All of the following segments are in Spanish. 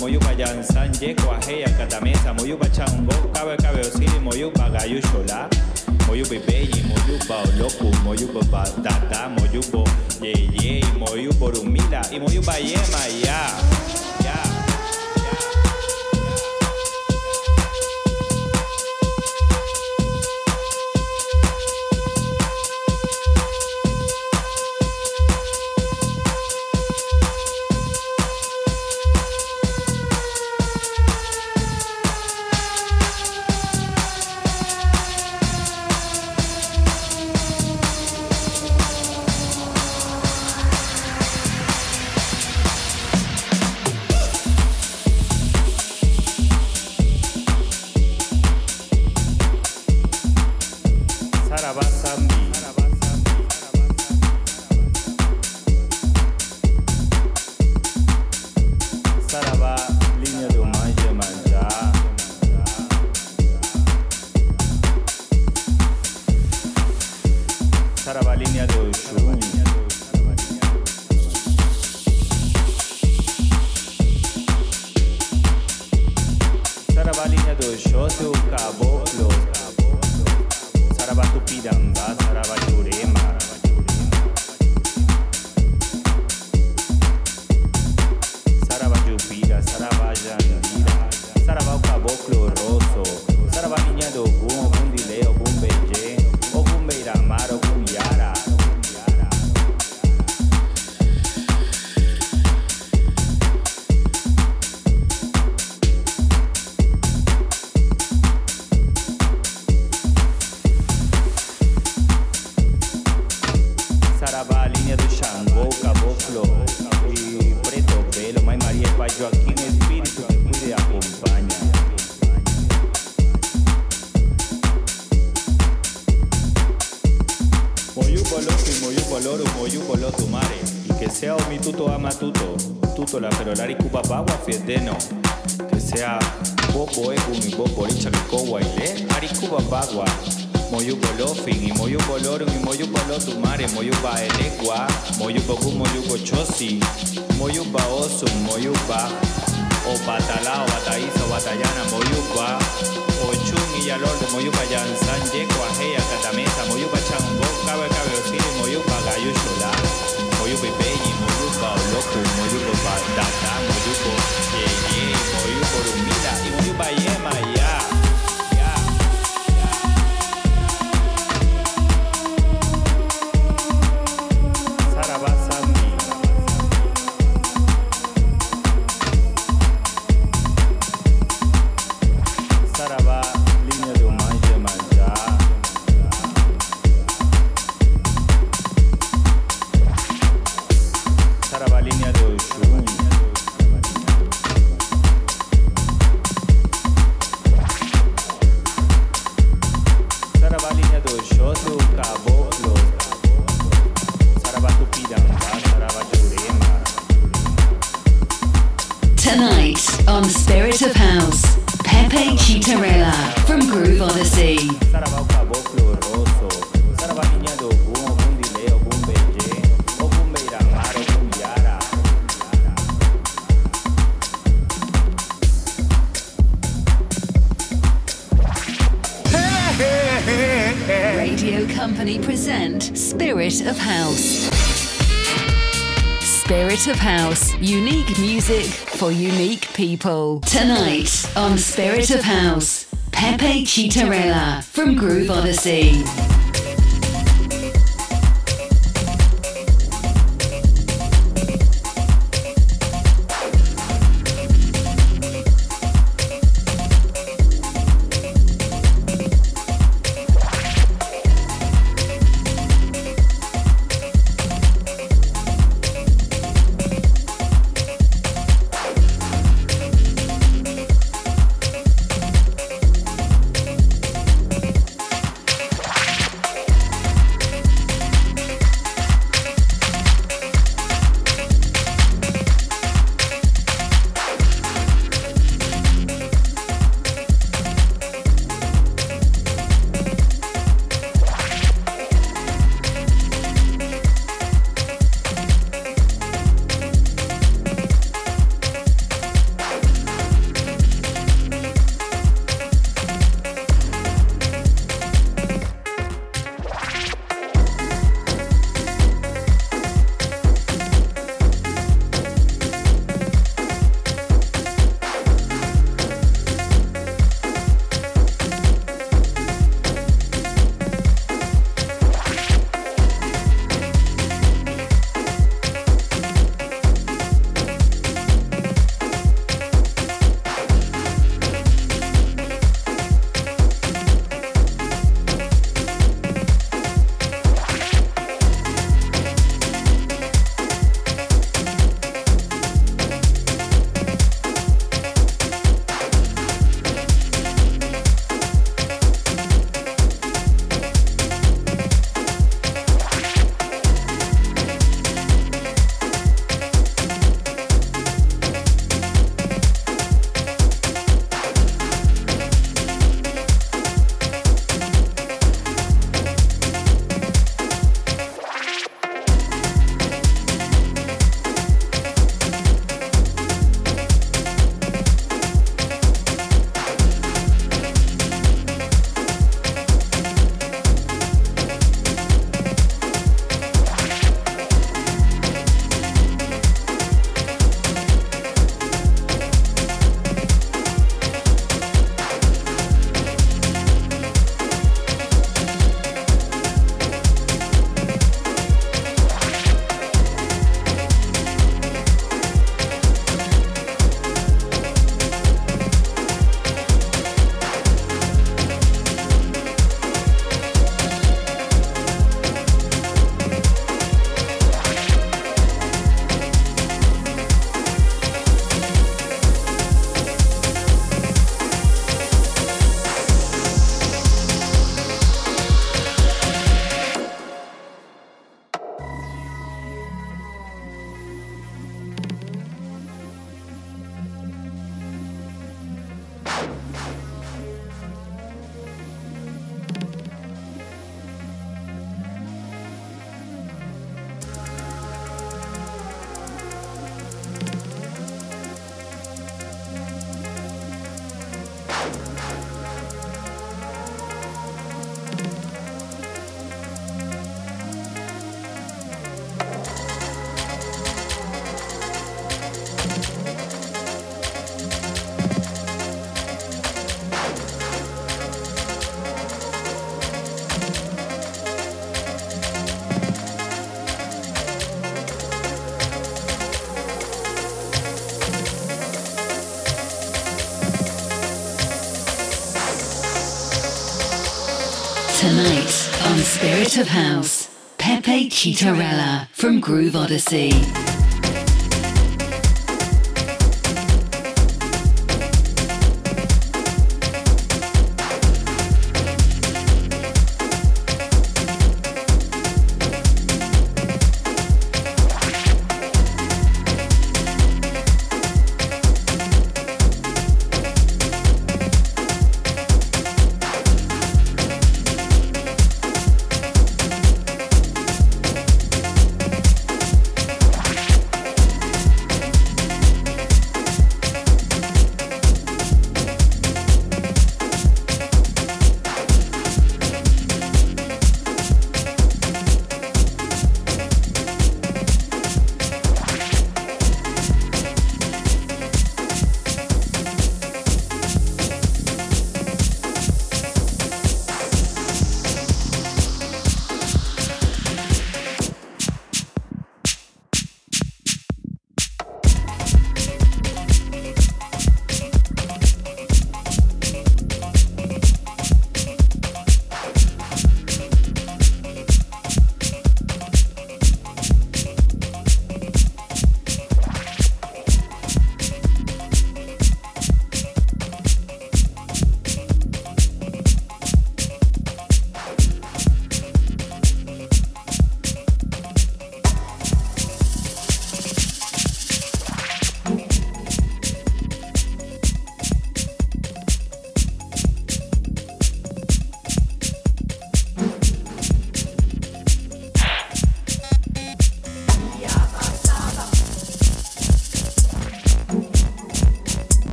San yansan yekua heya katamesa moyupa chango cabe cabe moyu moyupa moyu pa' Olopu moyupa pa' moyupa moyu pa' yeye moyu rumila y pa' yema ya agua fiedeno, que sea bobo egumi, bobo y le aricuba bagua, moyu lofin, y moyu lorum, y mare moyu moyuba elegua, moyu gochosi moyu chosi, moyupa moyu moyupa o batalao, bataizo, batallana, o ochun y yalorde, moyupa yansan, yecua, heya, catamesa, moyupa chambo cabe, cabe, osiri, moyu gayushola, moyu peyi, moyupa moyu moyuba batata, Ipanema Company present Spirit of House. Spirit of House, unique music for unique people. Tonight on Spirit of House, Pepe Chitarella from Groove Odyssey. of house, Pepe Chitarella from Groove Odyssey.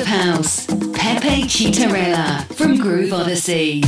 of house, Pepe Chitarella from Groove Odyssey.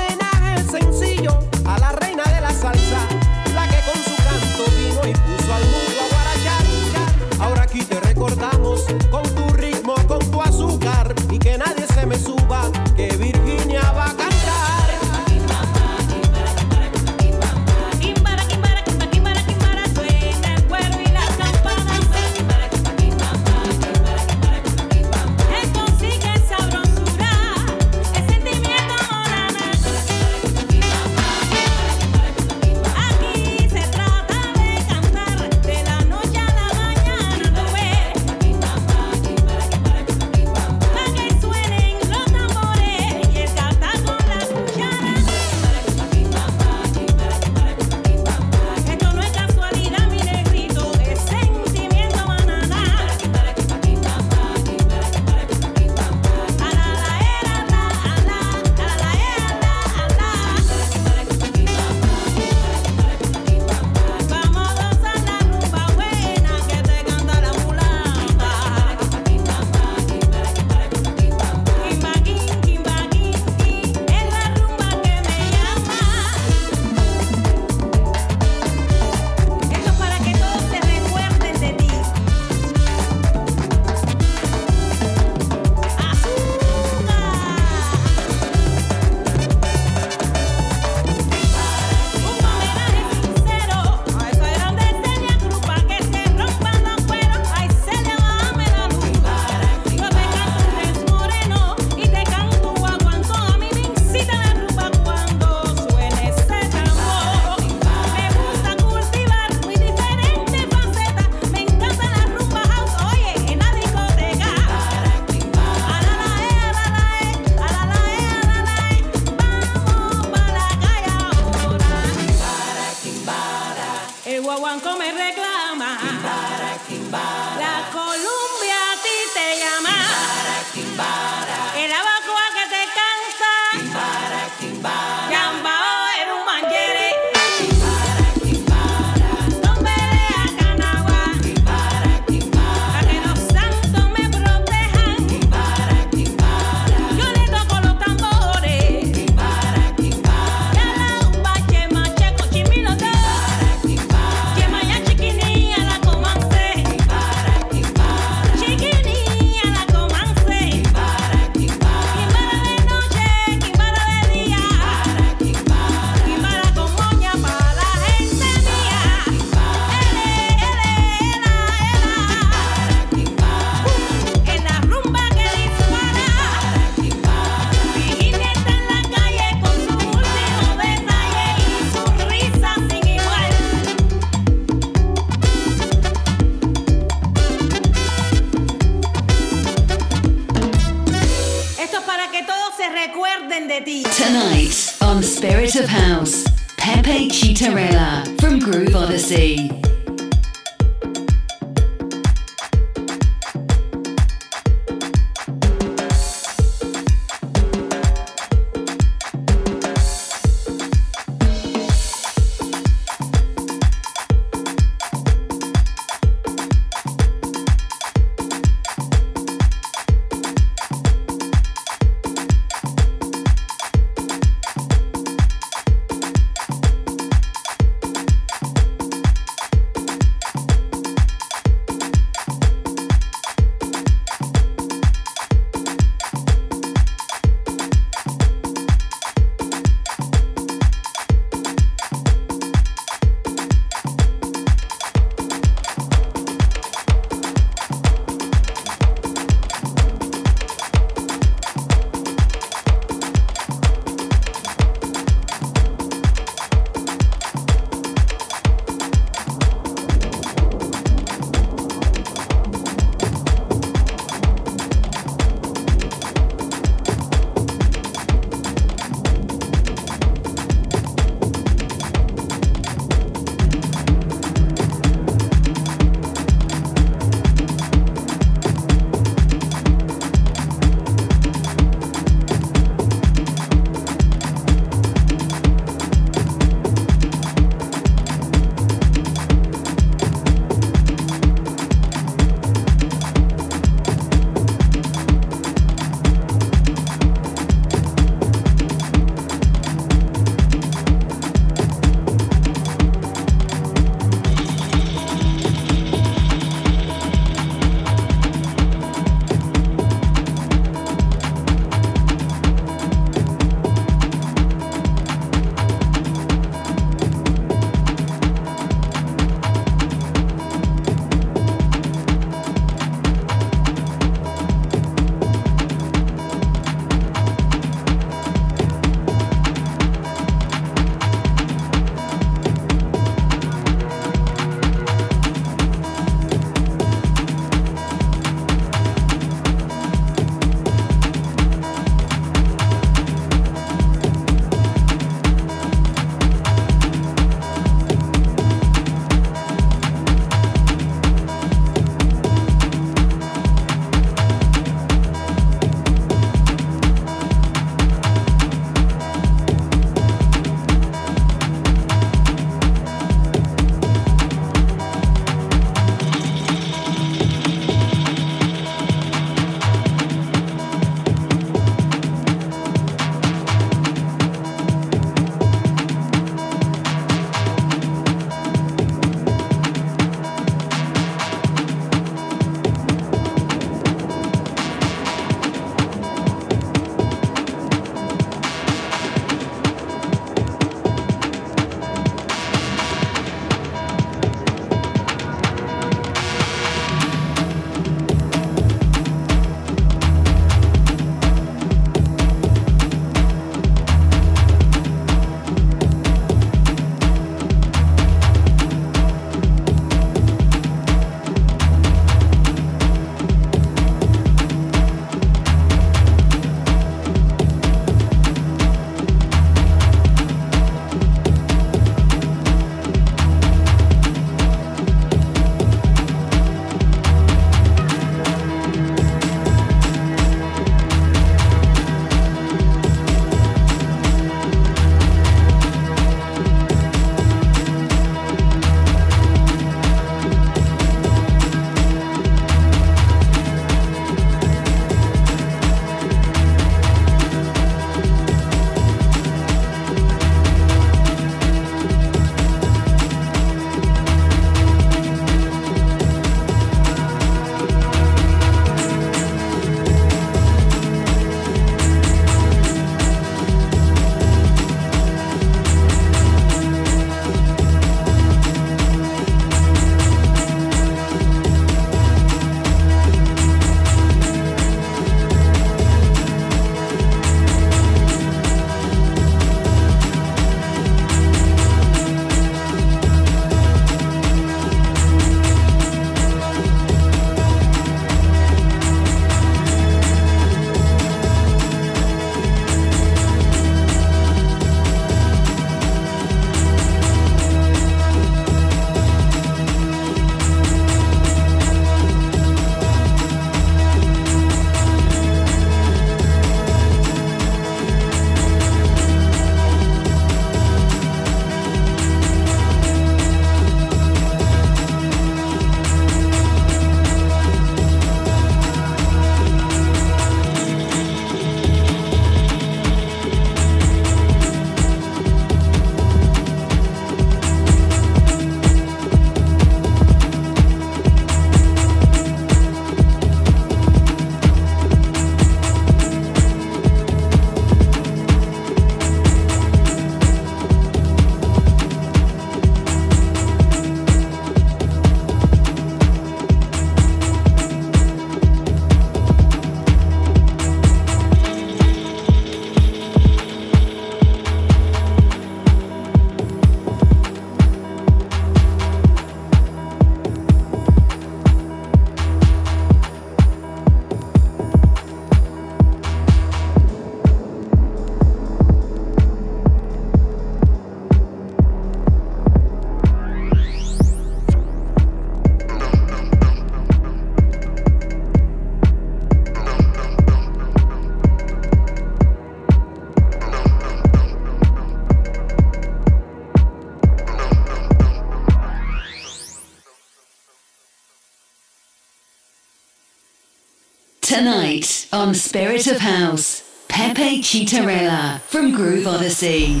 spirit of house, Pepe Chitarella from Groove Odyssey.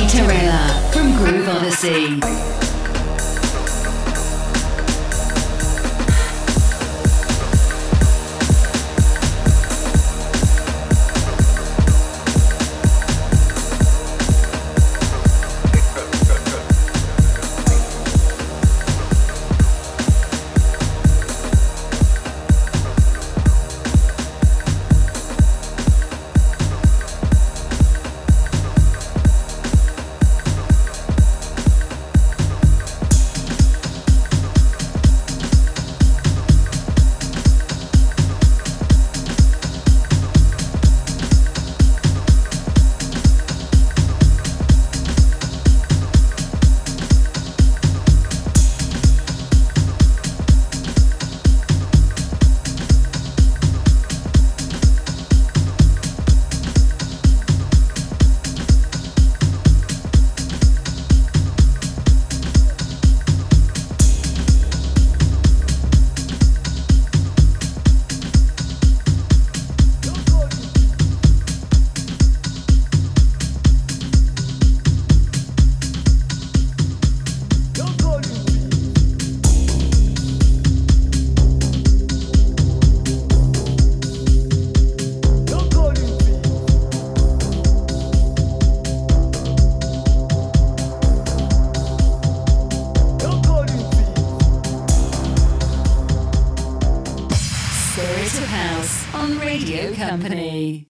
Archie from Groove Odyssey.